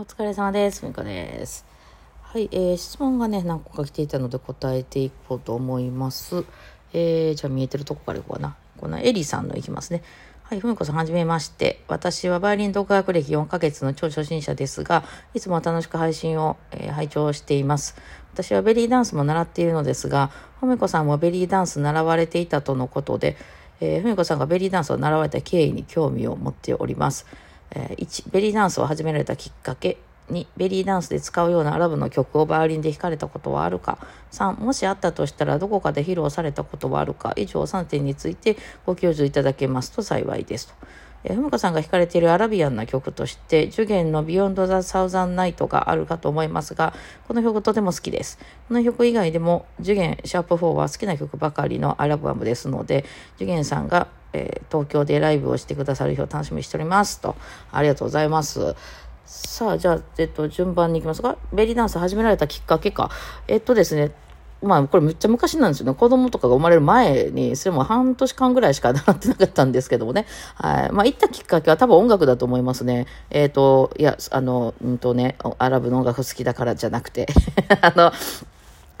お疲れ様です。みこです。はい、えー、質問がね、何個か来ていたので答えていこうと思います。えー、じゃあ見えてるとこからいこうかな。このエリさんのいきますね。はい、ふみこさん、はじめまして。私はバイオリン独学歴4ヶ月の超初心者ですが、いつも楽しく配信を、えー、拝聴しています。私はベリーダンスも習っているのですが、ふみこさんもベリーダンス習われていたとのことで、えー、ふみこさんがベリーダンスを習われた経緯に興味を持っております。え、1、ベリーダンスを始められたきっかけ。2、ベリーダンスで使うようなアラブの曲をバイオリンで弾かれたことはあるか。3、もしあったとしたらどこかで披露されたことはあるか。以上3点についてご教授いただけますと幸いですと。えー、ふむかさんが弾かれているアラビアンな曲として、ジュゲンのビヨンド・ザ・サウザン・ナイトがあるかと思いますが、この曲とても好きです。この曲以外でも、ジュゲン・シャープ4は好きな曲ばかりのアルバムですので、ジュゲンさんがえー、東京でライブをしてくださる日を楽しみにしておりますと。ありがとうございます。さあ、じゃあ、えっと、順番に行きますが、ベリーダンス始められたきっかけか。えっとですね、まあ、これめっちゃ昔なんですよね。子供とかが生まれる前に、それも半年間ぐらいしか習ってなかったんですけどもね。はい。まあ、行ったきっかけは多分音楽だと思いますね。えっ、ー、と、いや、あの、うんとね、アラブの音楽好きだからじゃなくて、あの、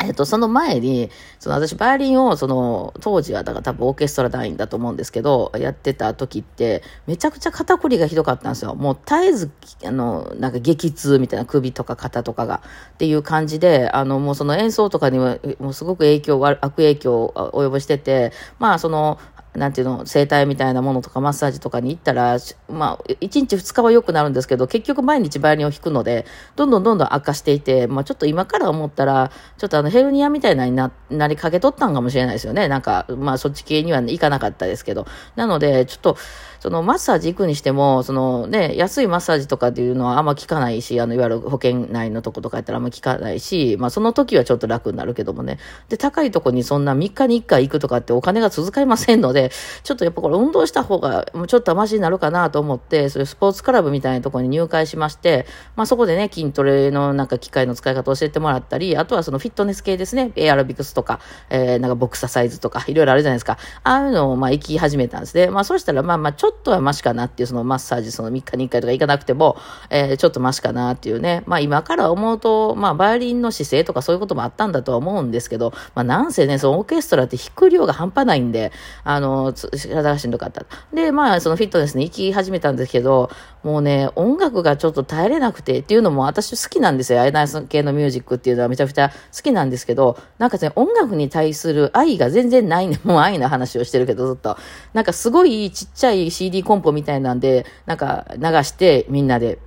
えっと、その前に、その私、バイオリンを、その、当時は、だから多分オーケストラ団員だと思うんですけど、やってた時って、めちゃくちゃ肩こりがひどかったんですよ。もう絶えず、あの、なんか激痛みたいな首とか肩とかが、っていう感じで、あの、もうその演奏とかには、もうすごく影響、悪影響を及ぼしてて、まあ、その、なんていうの、整体みたいなものとかマッサージとかに行ったら、まあ、1日2日は良くなるんですけど、結局毎日バイオリンを弾くので、どんどんどんどん悪化していて、まあちょっと今から思ったら、ちょっとあのヘルニアみたいなにななりかけとったんかもしれないですよね。なんか、まあそっち系には行かなかったですけど。なので、ちょっと、そのマッサージ行くにしても、そのね、安いマッサージとかっていうのはあんま効かないし、あの、いわゆる保険内のとことかやったらあんま効かないし、まあその時はちょっと楽になるけどもね。で、高いとこにそんな3日に1回行くとかってお金が続かいませんので、ちょっとやっぱこれ運動した方がもうちょっとマシになるかなと思って、そういうスポーツクラブみたいなところに入会しまして、まあそこでね、筋トレのなんか機械の使い方を教えてもらったり、あとはそのフィットネス系ですね、エアロビクスとか、えー、なんかボクササイズとか、いろいろあるじゃないですか。ああいうのをまあ行き始めたんですね。まあそうしたらまあまあちょっとはマシかなっていうそのマッサージその3日に1回とか行かなくても、えー、ちょっとマシかなっていうね。まあ今から思うと、まあバイオリンの姿勢とかそういうこともあったんだとは思うんですけど、まあなんせね、そのオーケストラって弾く量が半端ないんで、あの、体がしんどかった。で、まあそのフィットネスに行き始めたんですけど、もうね、音楽がちょっと耐えれなくてっていうのも私好きなんですよ。アイナイス系のミュージックっていうのはめちゃくちゃ好きなんですけど、なんかね、音楽に対する愛が全然ないね。もう愛の話をしてるけどずっと。なんかすごいちっちゃい CD コンポみたいなんで、なんか流してみんなで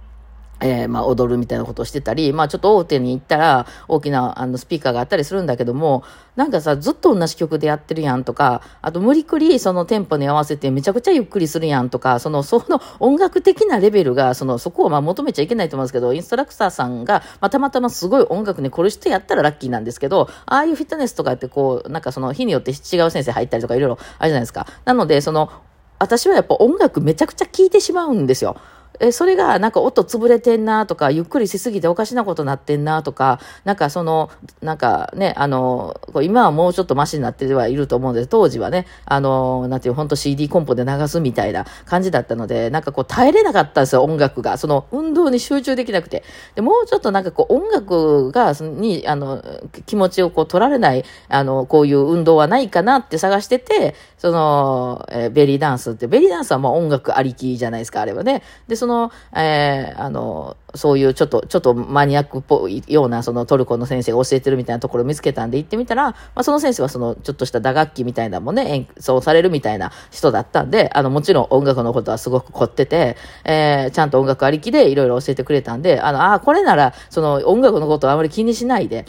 えー、まあ、踊るみたいなことをしてたり、まあ、ちょっと大手に行ったら、大きな、あの、スピーカーがあったりするんだけども、なんかさ、ずっと同じ曲でやってるやんとか、あと、無理くり、そのテンポに合わせてめちゃくちゃゆっくりするやんとか、その、その音楽的なレベルが、その、そこをまあ、求めちゃいけないと思うんですけど、インストラクターさんが、まあ、たまたますごい音楽に凝るしてやったらラッキーなんですけど、ああいうフィットネスとかってこう、なんかその、日によって違う先生入ったりとかいろいろあるじゃないですか。なので、その、私はやっぱ音楽めちゃくちゃ聴いてしまうんですよ。えそれがなんか音潰れてんなとか、ゆっくりしすぎておかしなことなってんなとか、なんかその、なんかね、あの、今はもうちょっとマシになってはいると思うんです当時はね、あの、なんていう、本当 CD コンポで流すみたいな感じだったので、なんかこう耐えれなかったんですよ、音楽が。その運動に集中できなくて。で、もうちょっとなんかこう音楽が、に、あの、気持ちをこう取られない、あの、こういう運動はないかなって探してて、その、え、ベリーダンスって、ベリーダンスはまあ音楽ありきじゃないですか、あれはね。で、その、のえー、あの、そういうちょっと、ちょっとマニアックっぽいような、そのトルコの先生が教えてるみたいなところを見つけたんで行ってみたら、まあ、その先生はその、ちょっとした打楽器みたいなのもね、演奏されるみたいな人だったんで、あの、もちろん音楽のことはすごく凝ってて、えー、ちゃんと音楽ありきでいろいろ教えてくれたんで、あの、ああ、これなら、その音楽のことはあまり気にしないで、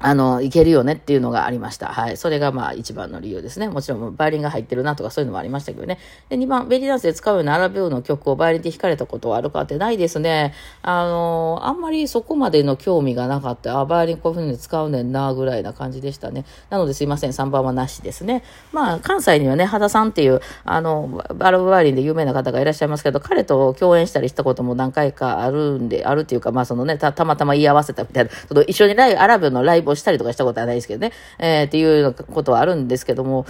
あの、いけるよねっていうのがありました。はい。それがまあ一番の理由ですね。もちろんバイオリンが入ってるなとかそういうのもありましたけどね。で、2番、ベリーダンスで使うようなアラビューの曲をバイオリンで弾かれたことはあるかってないですね。あの、あんまりそこまでの興味がなかった。あ、バイオリンこういう風に使うねんな、ぐらいな感じでしたね。なのですいません。3番はなしですね。まあ、関西にはね、羽田さんっていう、あの、バルブバイオリンで有名な方がいらっしゃいますけど、彼と共演したりしたことも何回かあるんで、あるっていうか、まあそのね、た、たまたま言い合わせたみたいな、その一緒にライブ、アラブのライブプをしたりとかしたことはないですけどね、えー、っていうことはあるんですけども、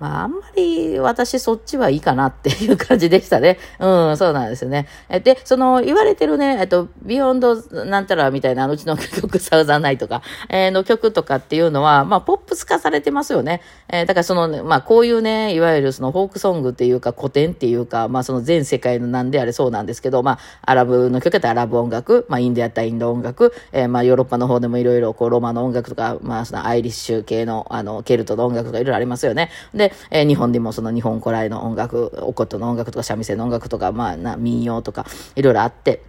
まあ、あんまり私そっちはいいかなっていう感じでしたね。うん、そうなんですよね。えで、その、言われてるね、えっと、ビヨンドなんたらみたいな、うちの曲、サウザンナイトか、えー、の曲とかっていうのは、まあ、ポップス化されてますよね。えー、だからその、まあ、こういうね、いわゆるそのフォークソングっていうか古典っていうか、まあ、その全世界のなんであれそうなんですけど、まあ、アラブの曲やったらアラブ音楽、まあ、インドやったらインド音楽、えー、まあ、ヨーロッパの方でもいろいろ、こう、ロマの音楽とか、まあ、そのアイリッシュ系の、あの、ケルトの音楽とかいろいろありますよね。で、えー、日本でもその日本古来の音楽、おことの音楽とか三味線の音楽とか、まあ、な民謡とか、いろいろあって、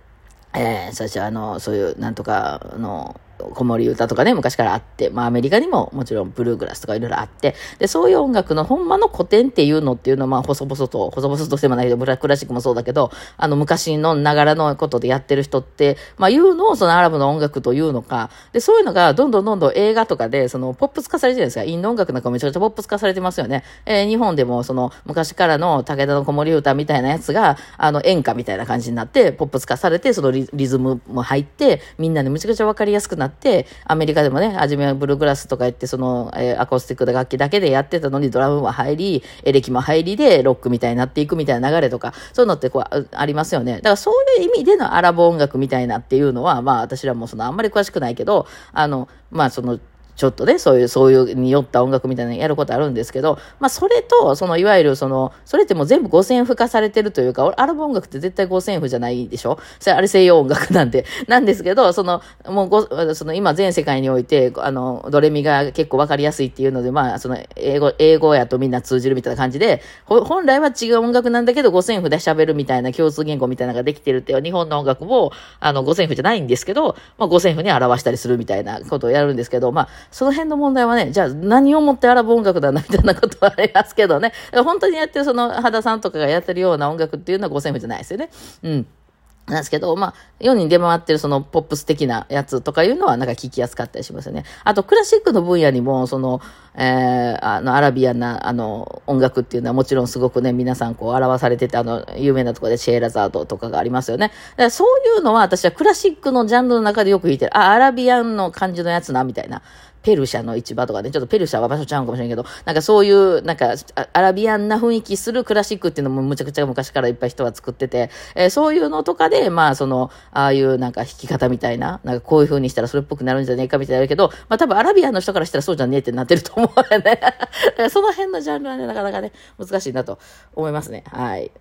えー、そしてあの、そういう、なんとかの、子守歌とかね、昔からあって、まあアメリカにももちろんブルーグラスとかいろいろあって、で、そういう音楽のほんまの古典っていうのっていうのは、まあ細々と、細々としてもないけど、ブラクラシックもそうだけど、あの昔のながらのことでやってる人って、まあ言うのをそのアラブの音楽というのか、で、そういうのがどんどんどんどん映画とかで、そのポップス化されてるんですか、インド音楽なんかめちゃくちゃポップス化されてますよね。えー、日本でもその昔からの武田の子守歌みたいなやつが、あの演歌みたいな感じになって、ポップス化されて、そのリズムも入って、みんなでめちゃくちゃわかりやすくなって、アメリカでもね、初めはブルーグラスとか言って、その、えー、アコースティック楽器だけでやってたのにドラムも入り、エレキも入りでロックみたいになっていくみたいな流れとか、そういうのってこう、ありますよね。だからそういう意味でのアラブ音楽みたいなっていうのは、まあ私らもそのあんまり詳しくないけど、あの、まあその、ちょっとね、そういう、そういうによった音楽みたいなのやることあるんですけど、まあ、それと、その、いわゆる、その、それってもう全部五線譜化されてるというか、アルバム音楽って絶対五線譜じゃないでしょ？それ、あれ西洋音楽なんで。なんですけど、その、もうご、その、今全世界において、あの、ドレミが結構わかりやすいっていうので、まあ、その、英語、英語やとみんな通じるみたいな感じで、本来は違う音楽なんだけど、五線譜で喋るみたいな共通言語みたいなのができてるっていう、日本の音楽も、あの、五線譜じゃないんですけど、まあ、五線譜に表したりするみたいなことをやるんですけど、まあ、その辺の問題はね、じゃあ何をもってアラブ音楽だな、みたいなことはありますけどね。本当にやってるその、肌さんとかがやってるような音楽っていうのは5000じゃないですよね。うん。なんですけど、まあ、世に出回ってるそのポップス的なやつとかいうのはなんか聞きやすかったりしますよね。あと、クラシックの分野にも、その、えー、あの、アラビアンな、あの、音楽っていうのはもちろんすごくね、皆さんこう表されてて、あの、有名なところでシェーラザードとかがありますよね。そういうのは私はクラシックのジャンルの中でよく弾いてる。あ、アラビアンの感じのやつな、みたいな。ペルシャの市場とかね、ちょっとペルシャは場所ちゃうかもしれんけど、なんかそういう、なんか、アラビアンな雰囲気するクラシックっていうのもむちゃくちゃ昔からいっぱい人は作ってて、えー、そういうのとかで、まあ、その、ああいうなんか弾き方みたいな、なんかこういう風にしたらそれっぽくなるんじゃねえかみたいなるけど、まあ多分アラビアンの人からしたらそうじゃねえってなってると思うよね。その辺のジャンルはね、なかなかね、難しいなと思いますね。はい。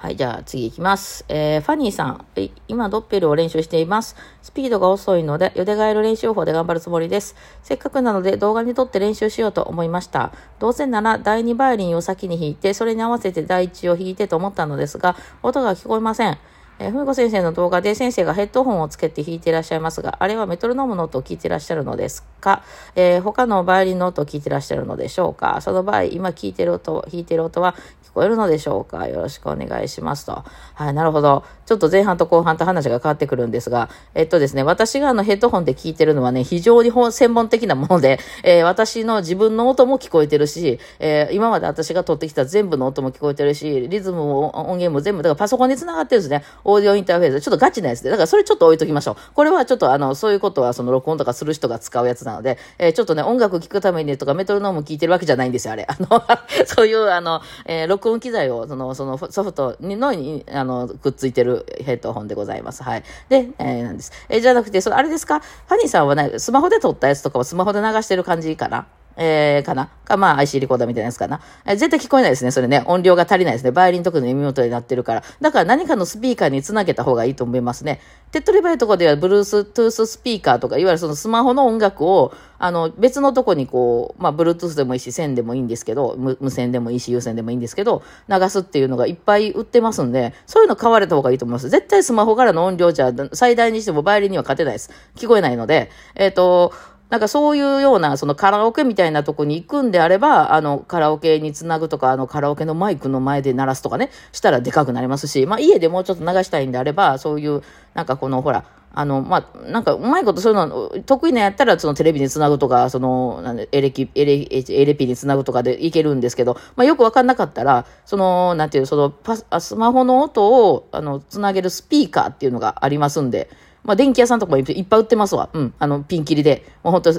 はい、じゃあ次行きます。えー、ファニーさん。今、ドッペルを練習しています。スピードが遅いので、ヨデガエル練習法で頑張るつもりです。せっかくなので動画に撮って練習しようと思いました。どうせなら第2バイオリンを先に弾いて、それに合わせて第1を弾いてと思ったのですが、音が聞こえません。えー、ふみこ先生の動画で先生がヘッドホンをつけて弾いていらっしゃいますが、あれはメトロノームの音を聞いていらっしゃるのですか、えー、他のバイオリンの音を聞いていらっしゃるのでしょうか？その場合、今聞いてる音、弾いてる音は聞こえるのでしょうか？よろしくお願いしますと。はい、なるほど。ちょっと前半と後半と話が変わってくるんですが、えっとですね、私があのヘッドホンで聞いてるのはね、非常に専門的なもので、えー、私の自分の音も聞こえてるし、えー、今まで私が撮ってきた全部の音も聞こえてるし、リズムも音源も全部、だからパソコンに繋がってるんですね。オーディオインターフェース。ちょっとガチなやつで。だからそれちょっと置いときましょう。これはちょっとあの、そういうことはその録音とかする人が使うやつなので、えー、ちょっとね、音楽聴くためにとかメトロノーム聞いてるわけじゃないんですよ、あれ。あの、そういうあの、えー、録音機材を、その、そのソフトにのに、あの、くっついてるヘッドホンでございます。はい。で、えー、なんです。えー、じゃなくて、それ、あれですか？ファニーさんはね、スマホで撮ったやつとかをスマホで流してる感じかな？えー、かな？か、まあ、IC リコーダーみたいなやつかな？えー、絶対聞こえないですね。それね。音量が足りないですね。バイオリンとかの耳元になってるから。だから何かのスピーカーにつなげた方がいいと思いますね。手っ取り早いところでは、ブルーストゥーススピーカーとか、いわゆるそのスマホの音楽を、あの、別のとこにこう、まあ、ブルートゥースでもいいし、線でもいいんですけど、無線でもいいし、有線でもいいんですけど、流すっていうのがいっぱい売ってますんで、そういうの買われた方がいいと思います。絶対スマホからの音量じゃ、最大にしてもバイオリンには勝てないです。聞こえないので、えっ、ー、と、なんかそういうような、そのカラオケみたいなとこに行くんであれば、あの、カラオケにつなぐとか、あの、カラオケのマイクの前で鳴らすとかね、したらでかくなりますし、まあ家でもうちょっと流したいんであれば、そういう、なんかこの、ほら、あの、まあ、なんか、うまいことそういうの、得意なやったら、そのテレビにつなぐとか、その、なんで、エレキ、エレ、エレピにつなぐとかでいけるんですけど、まあ、よくわかんなかったら、その、なんていう、その、パス、スマホの音を、あの、つなげるスピーカーっていうのがありますんで、まあ、電気屋さんとかもいっぱい売ってますわ。うん。あの、ピンキリで。もう本当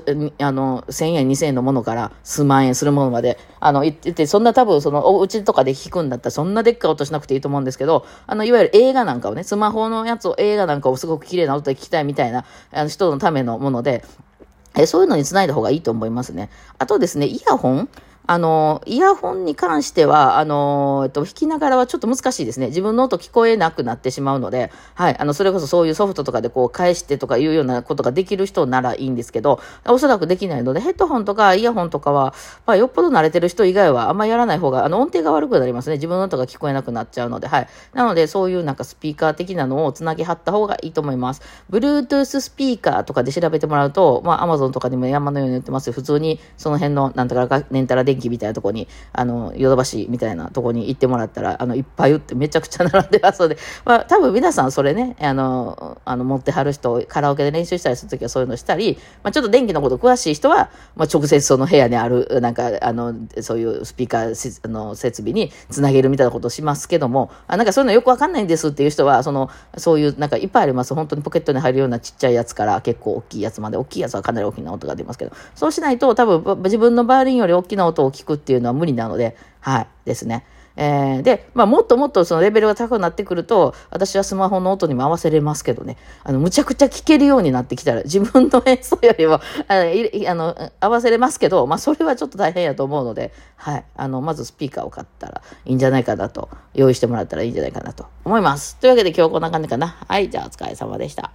あの、1000円、2000円のものから数万円するものまで、あの、言ってて、そんな多分、その、お家とかで弾くんだったら、そんなでっかい音しなくていいと思うんですけど、あの、いわゆる映画なんかをね、スマホのやつを、映画なんかをすごく綺麗な音で聞きたいみたいな、あの、人のためのもので、えそういうのにつないだ方がいいと思いますね。あとですね、イヤホンあの、イヤホンに関しては、あの、えっと、弾きながらはちょっと難しいですね。自分の音聞こえなくなってしまうので、はい、あの、それこそそういうソフトとかでこう返してとかいうようなことができる人ならいいんですけど、おそらくできないので、ヘッドホンとかイヤホンとかは、まあ、よっぽど慣れてる人以外はあんまりやらない方が、あの、音程が悪くなりますね。自分の音が聞こえなくなっちゃうので、はい。なので、そういうなんかスピーカー的なのをつなぎ貼った方がいいと思います。Bluetooth スピーカーとかで調べてもらうと、まあ、Amazon とかにも山のように売ってます普通にその辺の、なんとか、レンタラ電気みたいなとこに、あの、ヨドバシみたいなとこに行ってもらったら、あの、いっぱい売ってめちゃくちゃ並んでますので、まあ、多分皆さんそれね、あの、あの、持ってはる人、カラオケで練習したりするときはそういうのしたり、まあ、ちょっと電気のこと詳しい人は、まあ、直接その部屋にある、なんか、あの、そういうスピーカーの設備につなげるみたいなことをしますけども、あなんかそういうのよくわかんないんですっていう人は、その、そういう、なんかいっぱいあります。本当にポケットに入るようなちっちゃいやつから結構大きいやつまで、大きいやつはかなり大きな音が出ますけど、そうしないと多分自分のバイオリンより大きな音を聞くっていうのは無理なので、はい、ですね。えー、で、まあ、もっともっとそのレベルが高くなってくると、私はスマホの音にも合わせれますけどね、あの、むちゃくちゃ聴けるようになってきたら、自分の演奏よりも、あの、あの合わせれますけど、まあ、それはちょっと大変やと思うので、はい、あの、まずスピーカーを買ったらいいんじゃないかなと、用意してもらったらいいんじゃないかなと思います。というわけで今日こんな感じかな。はい、じゃあお疲れ様でした。